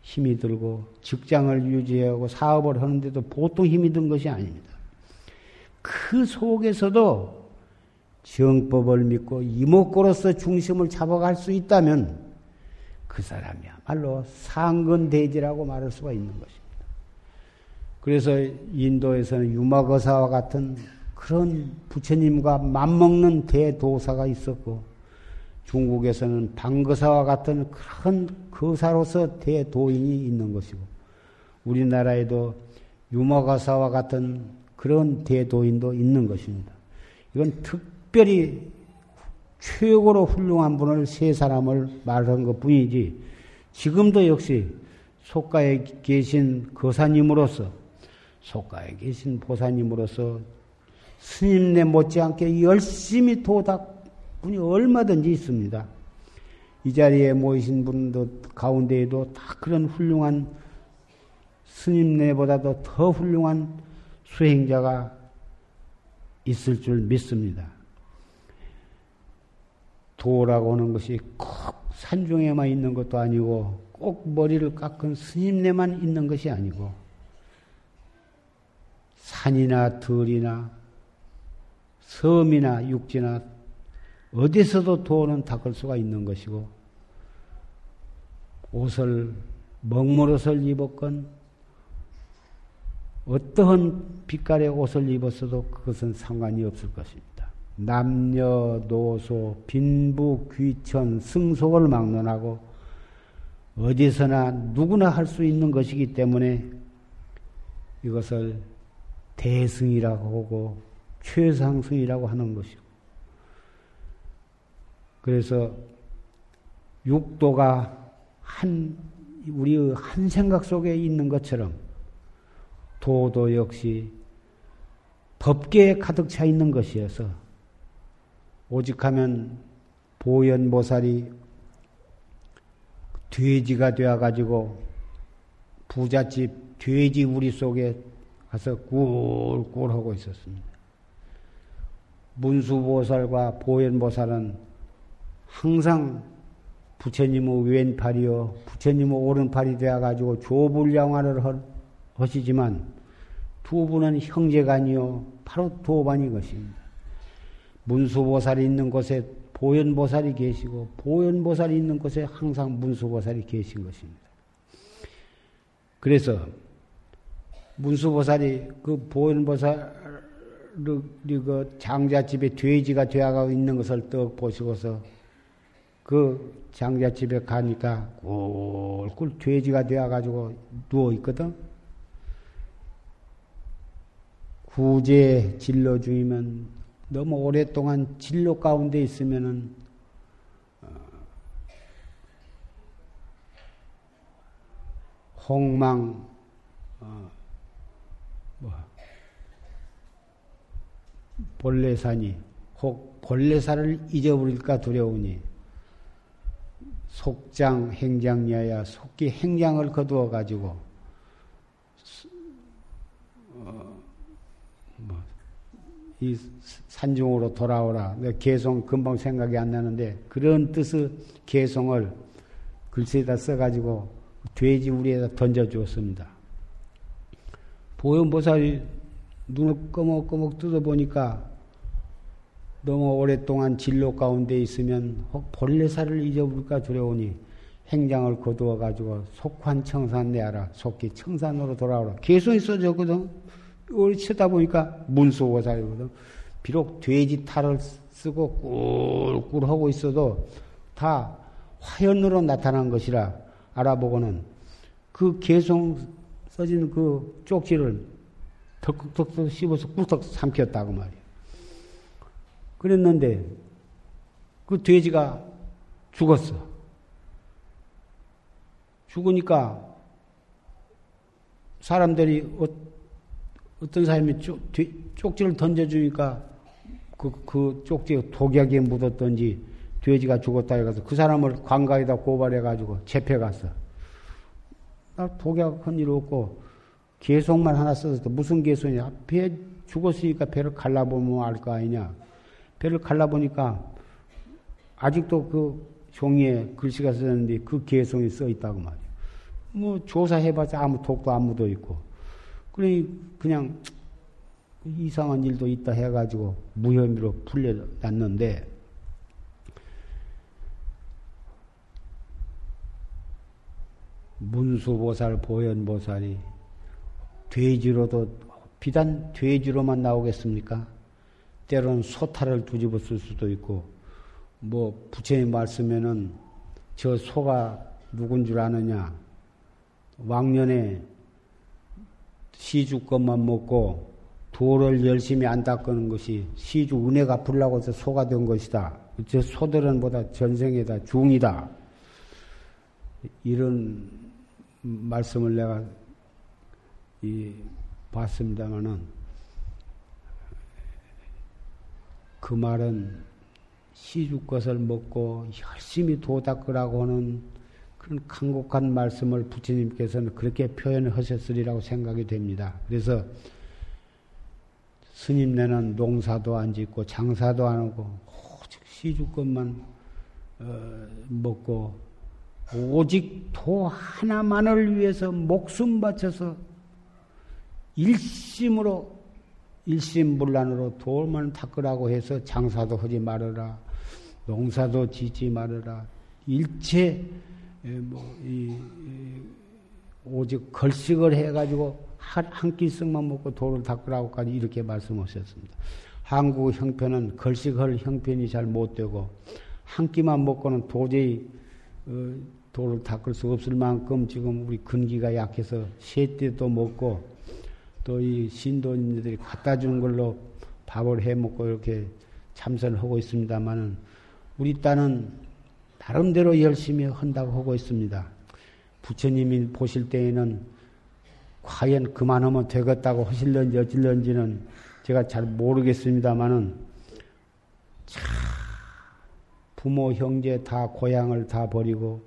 힘이 들고 직장을 유지하고 사업을 하는데도 보통 힘이 든 것이 아닙니다. 그 속에서도 정법을 믿고 이목구로서 중심을 잡아갈 수 있다면 그 사람이야말로 상근대지라고 말할 수가 있는 것입니다. 그래서 인도에서는 유마거사와 같은 그런 부처님과 맞먹는 대도사가 있었고 중국에서는 방거사와 같은 그런 거사로서 대도인이 있는 것이고 우리나라에도 유마거사와 같은 그런 대도인도 있는 것입니다. 이건 특별히 최고로 훌륭한 분을 세 사람을 말한 것 뿐이지 지금도 역시 속가에 계신 거사님으로서 속가에 계신 보사님으로서 스님네 못지않게 열심히 도닥 분이 얼마든지 있습니다. 이 자리에 모이신 분도 가운데에도 다 그런 훌륭한 스님네보다도 더 훌륭한 수행자가 있을 줄 믿습니다. 도라고 하는 것이 꼭 산중에만 있는 것도 아니고 꼭 머리를 깎은 스님네만 있는 것이 아니고 산이나 들이나 섬이나 육지나 어디서도 도는 닦을 수가 있는 것이고 옷을 먹물옷을 입었건 어떠한 빛깔의 옷을 입었어도 그것은 상관이 없을 것입니다. 남녀, 노소, 빈부, 귀천, 승속을 막론하고 어디서나 누구나 할 수 있는 것이기 때문에 이것을 대승이라고 하고 최상승이라고 하는 것이고 그래서 육도가 한 우리의 한 생각 속에 있는 것처럼 도도 역시 법계에 가득 차 있는 것이어서 오직하면 보현보살이 돼지가 되어가지고 부잣집 돼지 우리 속에 가서 꿀꿀 하고 있었습니다. 문수보살과 보현보살은 항상 부처님의 왼팔이요, 부처님의 오른팔이 되어가지고 조불량화를 하시지만 두 분은 형제간이요, 바로 도반인 것입니다. 문수보살이 있는 곳에 보현보살이 계시고, 보현보살이 있는 곳에 항상 문수보살이 계신 것입니다. 그래서 문수보살이 그 보현보살 그 장자집에 돼지가 되어가고 있는 것을 떡 보시고서 그 장자집에 가니까 꿀꿀 돼지가 되어가지고 누워 있거든. 구제 진로 중이면 너무 오랫동안 진로 가운데 있으면은 어, 홍망 어, 뭐 본래산이 혹 본래산을 잊어버릴까 두려우니 속장 행장야야 속기 행장을 거두어 가지고 어, 뭐, 이 산중으로 돌아오라. 개송 금방 생각이 안 나는데 그런 뜻의 개송을 글씨에다 써가지고 돼지 우리에다 던져 주었습니다. 보현보살이 눈을 꺼먹꺼먹 뜯어보니까 너무 오랫동안 진로 가운데 있으면 혹 본래사를 잊어볼까 두려우니 행장을 거두어 가지고 속환 청산 내하라. 속기 청산으로 돌아오라. 계속 있어졌거든 우리 쳐다 보니까 문수보살이거든. 비록 돼지 탈을 쓰고 꿀꿀 하고 있어도 다 화연으로 나타난 것이라 알아보고는 그 개송 써진 그 쪽지를 덕덕덕 씹어서 꿀떡 삼켰다고 말이야. 그랬는데 그 돼지가 죽었어. 죽으니까 사람들이 어, 떤 사람이 쪽, 쪽지를 던져주니까 그, 그 쪽지가 독약에 묻었던지 돼지가 죽었다 해가지고 그 사람을 관가에다 고발해가지고 재패갔어. 나 독약한 일 없고 개송만 하나 써서 무슨 개송이냐. 배 죽었으니까 배를 갈라보면 알 거 아니냐. 배를 갈라보니까 아직도 그 종이에 글씨가 써있는데 그 개성이 써 있다고 말이야. 뭐 조사해봤자 아무 독도 안 묻어 있고. 그러니 그냥 이상한 일도 있다 해가지고 무혐의로 풀려났는데 문수보살, 보현보살이 돼지로도 비단 돼지로만 나오겠습니까? 때로는 소탈을 두집어 쓸 수도 있고 뭐 부처님 말씀에는 저 소가 누군 줄 아느냐 왕년에 시주 것만 먹고 돌을 열심히 안 닦는 것이 시주 은혜 갚으려고 해서 소가 된 것이다. 저 소들은 보다 전생에다 중이다. 이런 말씀을 내가 이 봤습니다마는 그 말은 시주 것을 먹고 열심히 도 닦으라고 하는 그런 간곡한 말씀을 부처님께서는 그렇게 표현을 하셨으리라고 생각이 됩니다. 그래서 스님네는 농사도 안 짓고 장사도 안 하고 오직 시주것만 어, 먹고 오직 도 하나만을 위해서 목숨 바쳐서 일심으로 일심불란으로 돌만 닦으라고 해서 장사도 하지 말아라 농사도 짓지 말아라 일체 뭐, 이, 이, 오직 걸식을 해가지고 한, 한 끼씩만 먹고 돌을 닦으라고까지 이렇게 말씀하셨습니다. 한국 형편은 걸식할 형편이 잘 못 되고 한 끼만 먹고는 도저히 어, 돌을 닦을 수 없을 만큼 지금 우리 근기가 약해서 셋때도 먹고 또 이 신도님들이 갖다 주는 걸로 밥을 해 먹고 이렇게 참선을 하고 있습니다만은 우리 딸은 나름대로 열심히 한다고 하고 있습니다. 부처님이 보실 때에는 과연 그만하면 되겠다고 하실런지 어찔런지는 제가 잘 모르겠습니다만은 참 부모 형제 다 고향을 다 버리고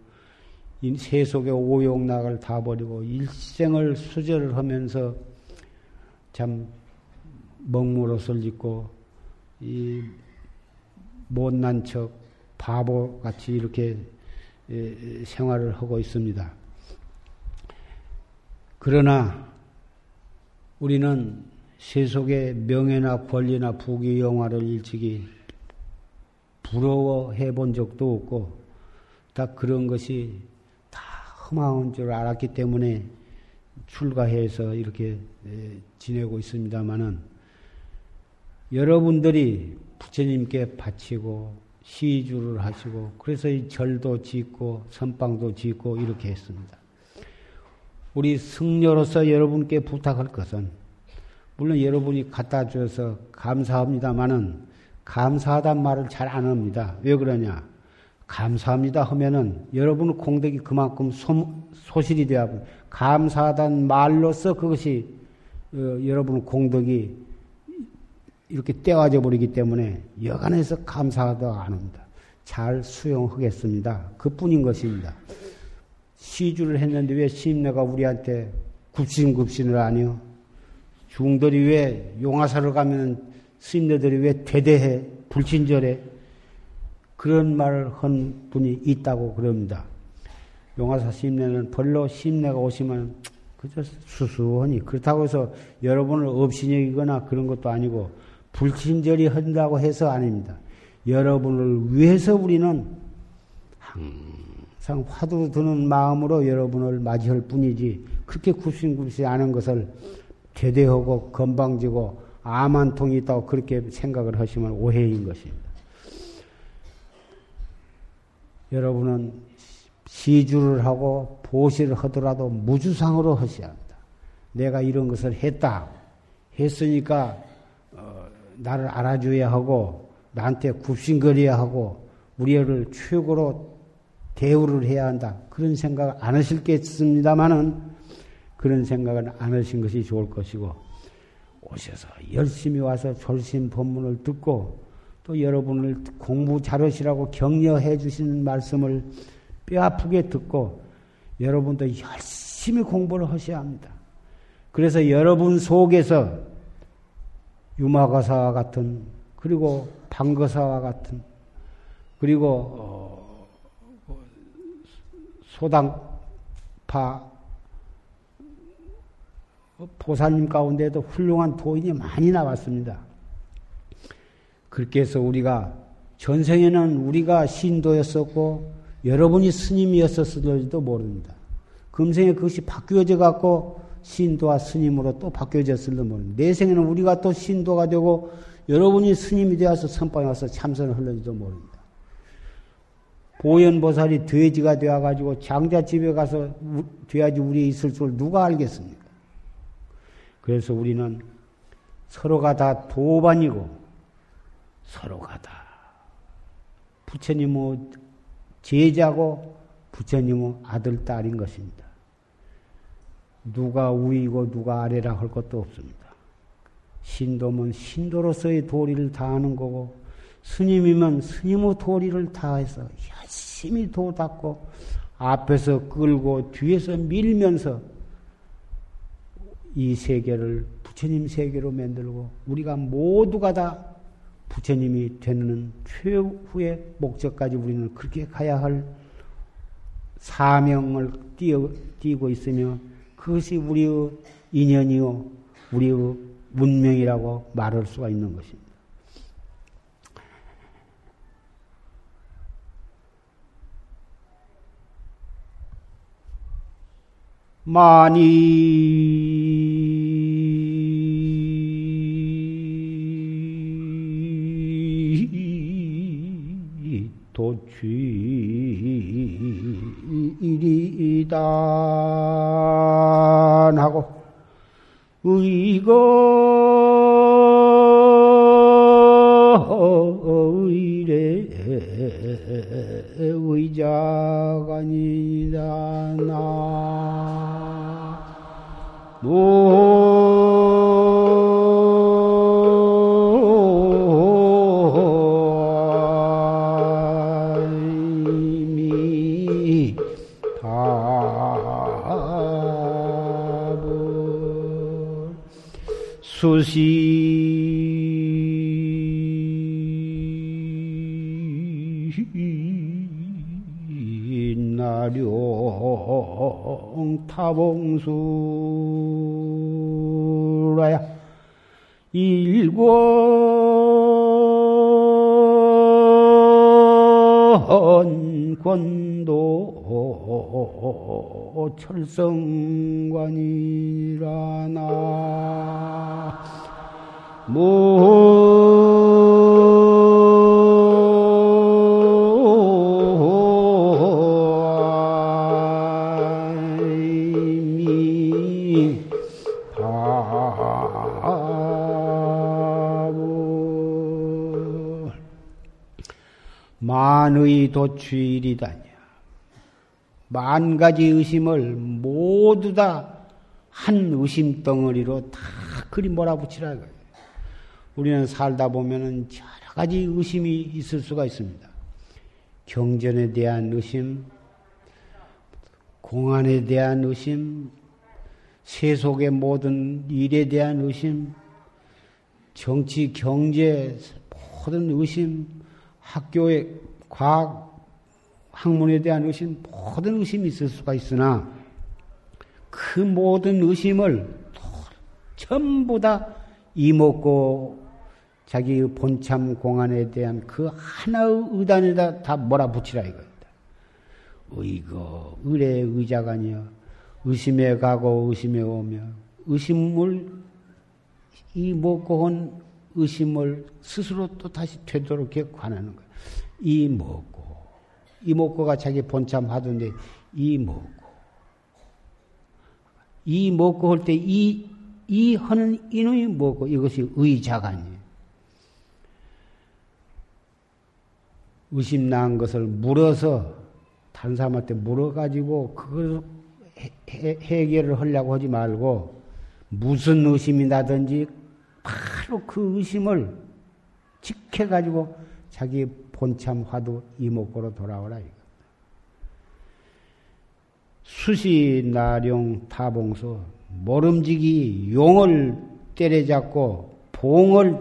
세속의 오용락을 다 버리고 일생을 수절을 하면서 참 먹물옷을 입고 이 못난 척 바보 같이 이렇게 생활을 하고 있습니다. 그러나 우리는 세속의 명예나 권리나 부귀 영화를 일찍이 부러워해 본 적도 없고 다 그런 것이 다 흠한 줄 알았기 때문에 출가해서 이렇게 지내고 있습니다만은 여러분들이 부처님께 바치고 시주를 하시고 그래서 이 절도 짓고 선방도 짓고 이렇게 했습니다. 우리 승려로서 여러분께 부탁할 것은 물론 여러분이 갖다 주셔서 감사합니다마는 감사하단 말을 잘 안 합니다. 왜 그러냐? 감사합니다 하면은 여러분 공덕이 그만큼 소, 소실이 되어 감사하단 말로서 그것이 어, 여러분 공덕이 이렇게 떼어져 버리기 때문에 여간해서 감사하다 안 합니다. 잘 수용하겠습니다. 그 뿐인 것입니다. 시주를 했는데 왜 시임내가 우리한테 굽신굽신을 아니요? 중들이 왜 용화사를 가면 스님네들이 왜 대대해 불친절해 그런 말을 한 분이 있다고 그럽니다. 용화사 심내는 벌로 심내가 오시면 그저 수수하니 그렇다고 해서 여러분을 업신여기거나 그런 것도 아니고 불친절히 한다고 해서 아닙니다. 여러분을 위해서 우리는 항상 화두 드는 마음으로 여러분을 맞이할 뿐이지 그렇게 굽신굽신 않은 것을 대대하고 건방지고 아만통이 있다고 그렇게 생각을 하시면 오해인 것입니다. 여러분은 시주를 하고 보시를 하더라도 무주상으로 하셔야 합니다. 내가 이런 것을 했다. 했으니까 나를 알아줘야 하고 나한테 굽신거려야 하고 우리를 최고로 대우를 해야 한다. 그런 생각 안 하실겠습니다만은 그런 생각은 안 하신 것이 좋을 것이고 오셔서 열심히 와서 졸심 법문을 듣고 또 여러분을 공부 잘하시라고 격려해 주시는 말씀을 뼈 아프게 듣고 여러분도 열심히 공부를 하셔야 합니다. 그래서 여러분 속에서 유마거사와 같은 그리고 방거사와 같은 그리고 어, 소당파 보살님 가운데도 훌륭한 도인이 많이 나왔습니다. 그렇게 해서 우리가 전생에는 우리가 신도였었고 여러분이 스님이었었을지도 모릅니다. 금생에 그것이 바뀌어져 갖고 신도와 스님으로 또 바뀌어졌을지도 모릅니다. 내생에는 우리가 또 신도가 되고 여러분이 스님이 되어서 선방에 와서 참선을 흘러지도 모릅니다. 보현보살이 돼지가 되어가지고 장자집에 가서 돼야지 우리 있을 줄 누가 알겠습니까? 그래서 우리는 서로가 다 도반이고 서로가 다 부처님의 제자고 부처님의 아들, 딸인 것입니다. 누가 위이고 누가 아래라 할 것도 없습니다. 신도면 신도로서의 도리를 다하는 거고 스님이면 스님의 도리를 다해서 열심히 도 닦고 앞에서 끌고 뒤에서 밀면서 이 세계를 부처님 세계로 만들고 우리가 모두가 다 부처님이 되는 최후의 목적까지 우리는 그렇게 가야 할 사명을 띄어, 띄고 있으며 그것이 우리의 인연이요 우리의 문명이라고 말할 수가 있는 것입니다. 많이 도취이리단 하고 의거 의래 의자가 아니다. 나이 타봉수라야 일권 권도 철성관이라 나. 모 도취일이다냐. 만 가지 의심을 모두 다 한 의심 덩어리로 다 그리 몰아붙이라 이거예요. 우리는 살다 보면은 여러 가지 의심이 있을 수가 있습니다. 경전에 대한 의심, 공안에 대한 의심, 세속의 모든 일에 대한 의심, 정치, 경제, 모든 의심, 학교의 과학, 학문에 대한 의심, 모든 의심이 있을 수가 있으나 그 모든 의심을 전부 다 이먹고 자기 본참 공안에 대한 그 하나의 의단에다 다 몰아붙이라 이겁니다. 의거, 의례 의자가 아니여 의심에 가고 의심에 오며 의심을 이 먹고 온 의심을 스스로 또 다시 되도록 관하는 거예요. 이 먹고 이 먹고가 자기 본참 하던데 이 먹고 이 먹고 할 때 이 이 하는 이놈이 뭐고 이것이 의자가 아니에요. 의심 난 것을 물어서 다른 사람한테 물어가지고 그걸 해, 해결을 하려고 하지 말고 무슨 의심이 나든지 바로 그 의심을 지켜가지고 자기 본참 화두 이목구로 돌아오라. 이거. 수시 나룡 타봉소 모름지기 용을 때려잡고 봉을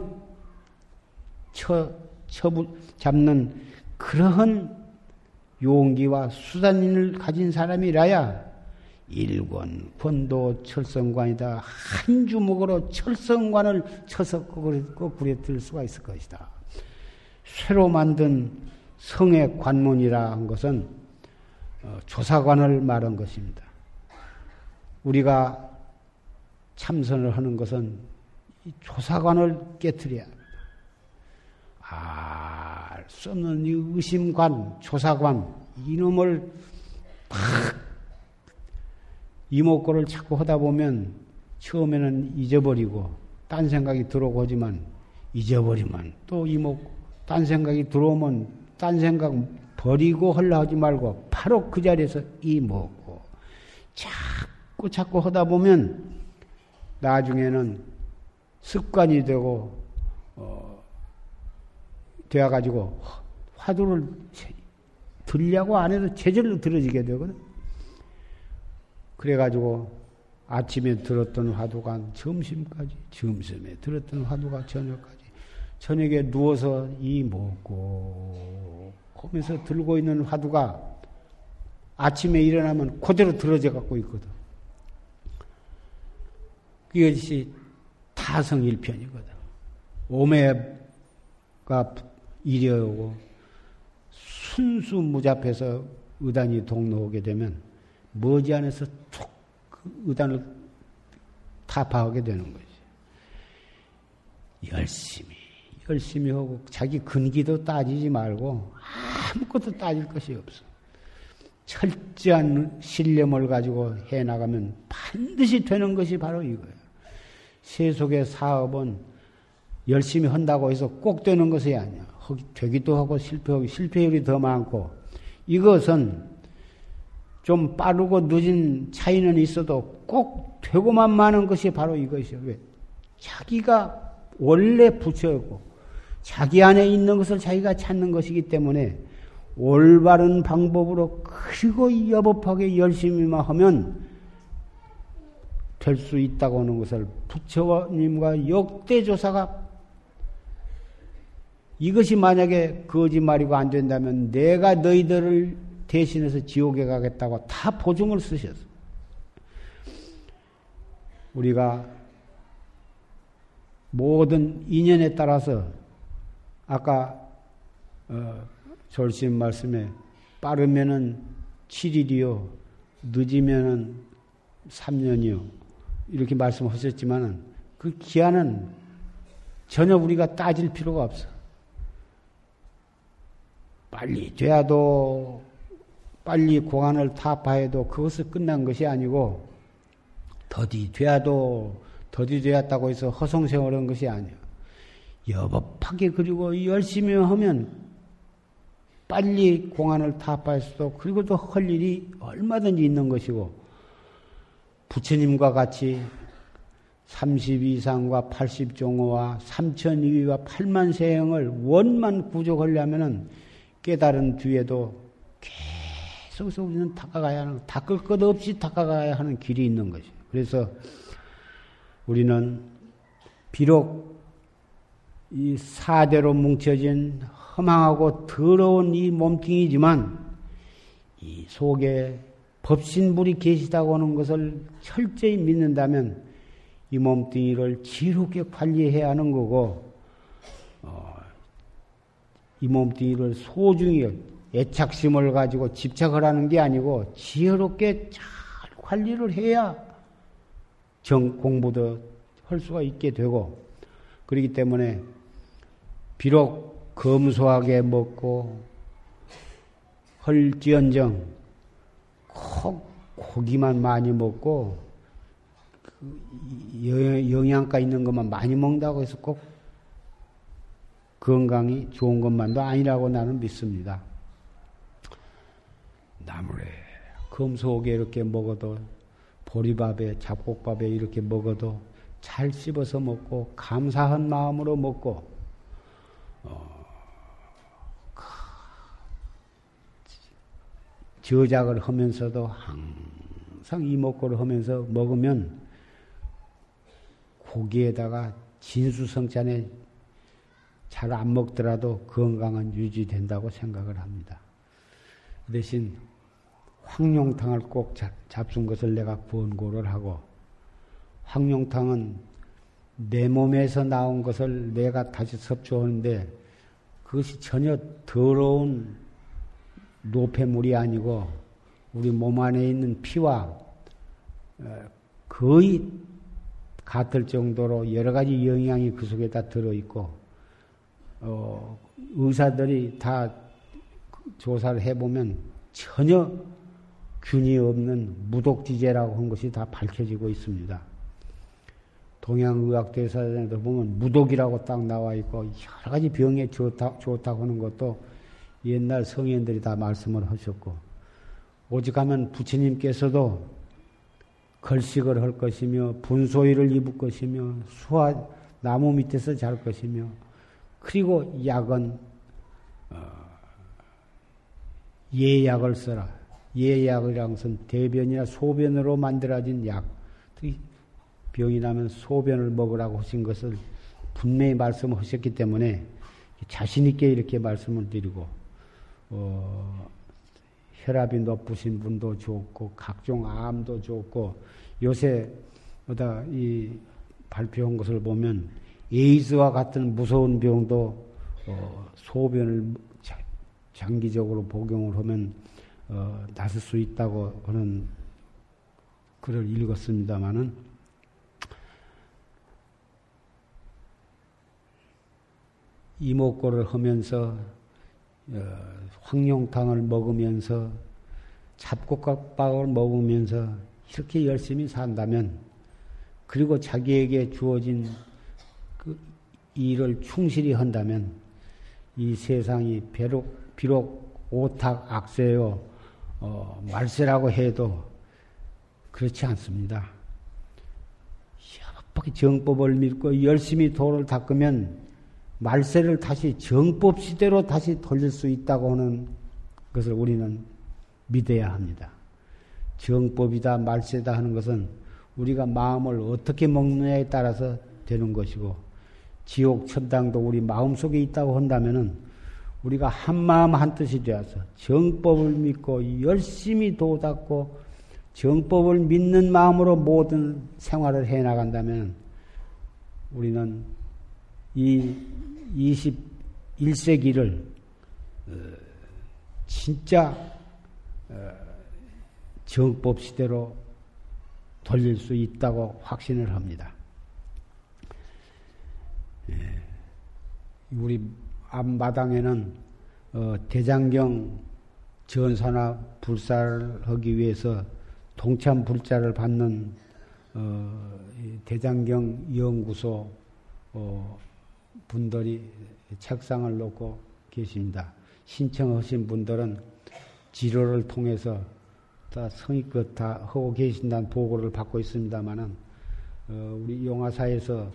쳐, 쳐 잡는 그러한 용기와 수단을 가진 사람이라야 일권, 권도, 철성관이다. 한 주먹으로 철성관을 쳐서 거꾸로 들 수가 있을 것이다. 새로 만든 성의 관문이라 한 것은 어, 조사관을 말한 것입니다. 우리가 참선을 하는 것은 조사관을 깨뜨려야 합니다. 알수 없는 이 의심관, 조사관, 이놈을 팍 이목구를 자꾸 하다 보면 처음에는 잊어버리고 딴 생각이 들어오고 하지만 잊어버리면 또 이목 딴 생각이 들어오면 딴 생각 버리고 헐라 하지 말고 바로 그 자리에서 이목고 자꾸 자꾸 하다 보면 나중에는 습관이 되고 어, 되어 가지고 화두를 들려고 안 해도 제절로 들어지게 되거든. 그래 가지고 아침에 들었던 화두가 점심까지, 점심에 들었던 화두가 저녁까지, 저녁에 누워서 이 먹고 하면서 들고 있는 화두가 아침에 일어나면 그대로 들어져 갖고 있거든. 그것이 타성일편이거든. 오매가 이려오고 순수 무잡해서 의단이 동로오게 되면 머지않아서 툭그 의단을 타파하게 되는 거지. 열심히, 열심히 하고 자기 근기도 따지지 말고 아무것도 따질 것이 없어. 철저한 신념을 가지고 해 나가면 반드시 되는 것이 바로 이거예요. 세속의 사업은 열심히 한다고 해서 꼭 되는 것이 아니야. 되기도 하고 실패하고 실패율이 더 많고 이것은 좀 빠르고 늦은 차이는 있어도 꼭 되고만 마는 것이 바로 이것이요. 왜? 자기가 원래 부처였고 자기 안에 있는 것을 자기가 찾는 것이기 때문에 올바른 방법으로 그리고 여법하게 열심히만 하면 될 수 있다고 하는 것을 부처님과 역대조사가 이것이 만약에 거짓말이고 안 된다면 내가 너희들을 대신해서 지옥에 가겠다고 다 보증을 쓰셨어. 우리가 모든 인연에 따라서 아까 어, 절심 말씀에 빠르면은 7일이요, 늦으면은 3년이요 이렇게 말씀하셨지만은 그 기한은 전혀 우리가 따질 필요가 없어. 빨리 돼야도 빨리 공안을 타파해도 그것을 끝난 것이 아니고 더디 돼야도 더디 되었다고 해서 허송세월한 것이 아니야. 여법하게 그리고 열심히 하면 빨리 공안을 타파했어도 그리고 또 할 일이 얼마든지 있는 것이고 부처님과 같이 30 이상과 80 종호와 3천 위와 8만 세형을 원만 구족하려면은 깨달은 뒤에도 계속해서 우리는 닦아가야 하는, 닦을 것 없이 닦아가야 하는 길이 있는 것이. 그래서 우리는 비록 이 사대로 뭉쳐진 허망하고 더러운 이 몸뚱이지만 이 속에 법신불이 계시다고 하는 것을 철저히 믿는다면 이 몸뚱이를 지롭게 관리해야 하는 거고 어, 이 몸뚱이를 소중히 애착심을 가지고 집착을 하는 게 아니고 지혜롭게 잘 관리를 해야 정 공부도 할 수가 있게 되고 그렇기 때문에 비록 검소하게 먹고 헐지언정 꼭 고기만 많이 먹고 그 영양가 있는 것만 많이 먹는다고 해서 꼭 건강이 좋은 것만도 아니라고 나는 믿습니다. 나물에 금속에 이렇게 먹어도 보리밥에 잡곡밥에 이렇게 먹어도 잘 씹어서 먹고 감사한 마음으로 먹고 어, 저작을 하면서도 항상 이목구를 하면서 먹으면 고기에다가 진수성찬에 잘 안 먹더라도 건강은 유지된다고 생각을 합니다. 그 대신 황룡탕을 꼭 잡순 것을 내가 권고를 하고 황룡탕은 내 몸에서 나온 것을 내가 다시 섭취하는데 그것이 전혀 더러운 노폐물이 아니고 우리 몸 안에 있는 피와 어, 거의 같을 정도로 여러 가지 영양이 그 속에 다 들어있고, 어, 의사들이 다 조사를 해보면 전혀 균이 없는 무독지제라고 한 것이 다 밝혀지고 있습니다. 동양의학대사전에도 보면 무독이라고 딱 나와 있고 여러 가지 병에 좋다, 좋다고 하는 것도 옛날 성인들이 다 말씀을 하셨고 오직 하면 부처님께서도 걸식을 할 것이며 분소위를 입을 것이며 수화 나무 밑에서 잘 것이며 그리고 약은 어, 예약을 써라. 예약이란 것은 대변이나 소변으로 만들어진 약. 병이 나면 소변을 먹으라고 하신 것을 분명히 말씀하셨기 때문에 자신 있게 이렇게 말씀을 드리고 어, 혈압이 높으신 분도 좋고 각종 암도 좋고 요새 보다 이 발표한 것을 보면 에이즈와 같은 무서운 병도 어, 소변을 자, 장기적으로 복용을 하면 어, 나설 수 있다고 하는 글을 읽었습니다마는 이목고를 하면서 어, 황룡탕을 먹으면서 잡곡밥을 먹으면서 이렇게 열심히 산다면 그리고 자기에게 주어진 그 일을 충실히 한다면 이 세상이 비록, 비록 오탁 악세요 어, 말세라고 해도 그렇지 않습니다. 정법을 믿고 열심히 도를 닦으면 말세를 다시 정법 시대로 다시 돌릴 수 있다고 하는 것을 우리는 믿어야 합니다. 정법이다, 말세다 하는 것은 우리가 마음을 어떻게 먹느냐에 따라서 되는 것이고, 지옥, 천당도 우리 마음 속에 있다고 한다면은 우리가 한 마음 한 뜻이 되어서 정법을 믿고 열심히 도닦고 정법을 믿는 마음으로 모든 생활을 해 나간다면 우리는 이 21세기를 어, 진짜 어, 정법 시대로 돌릴 수 있다고 확신을 합니다. 예. 우리 앞마당에는 어, 대장경 전사나 불사를 하기 위해서 동참 불자를 받는 대장경 연구소 분들이 책상을 놓고 계십니다. 신청하신 분들은 지로를 통해서 다 성의껏 다 하고 계신다는 보고를 받고 있습니다만은 어, 우리 용화사에서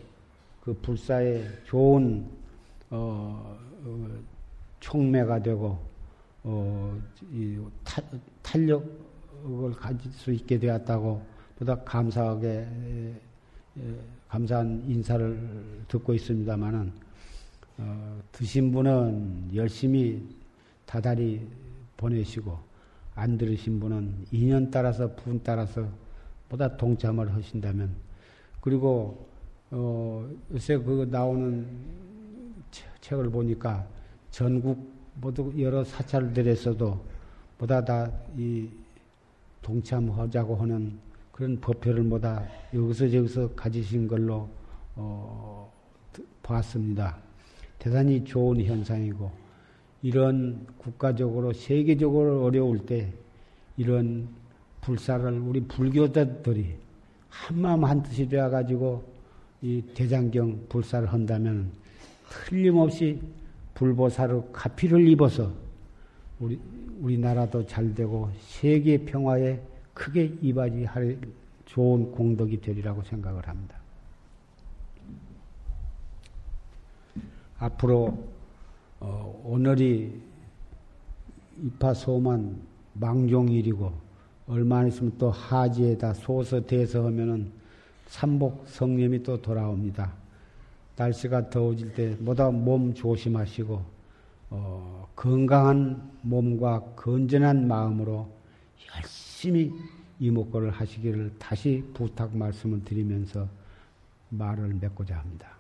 그 불사에 좋은 어, 어, 총매가 되고 어, 이 타, 탄력을 가질 수 있게 되었다고 보다 감사하게 감사한 인사를 듣고 있습니다만은 어, 드신 분은 열심히 다달이 보내시고 안 들으신 분은 인연 따라서 분 따라서 보다 동참을 하신다면 그리고 어, 요새 그 나오는 책을 보니까 전국 모두 여러 사찰들에서도 보다 다 이 동참하자고 하는 그런 법표를 모다 여기서 저기서 가지신 걸로 어, 봤습니다. 대단히 좋은 현상이고 이런 국가적으로 세계적으로 어려울 때 이런 불사를 우리 불교자들이 한마음 한뜻이 되어 가지고 이 대장경 불사를 한다면 틀림없이 불보사로 가피를 입어서 우리 우리나라도 잘 되고 세계 평화에 크게 이바지할 좋은 공덕이 되리라고 생각을 합니다. 앞으로 어, 오늘이 입하소만 망종일이고 얼마 있으면 또 하지에다 소서 대서하면은 삼복 성념이 또 돌아옵니다. 날씨가 더워질 때 모두 몸 조심하시고 어, 건강한 몸과 건전한 마음으로 열심히 이목구를 하시기를 다시 부탁 말씀을 드리면서 말을 맺고자 합니다.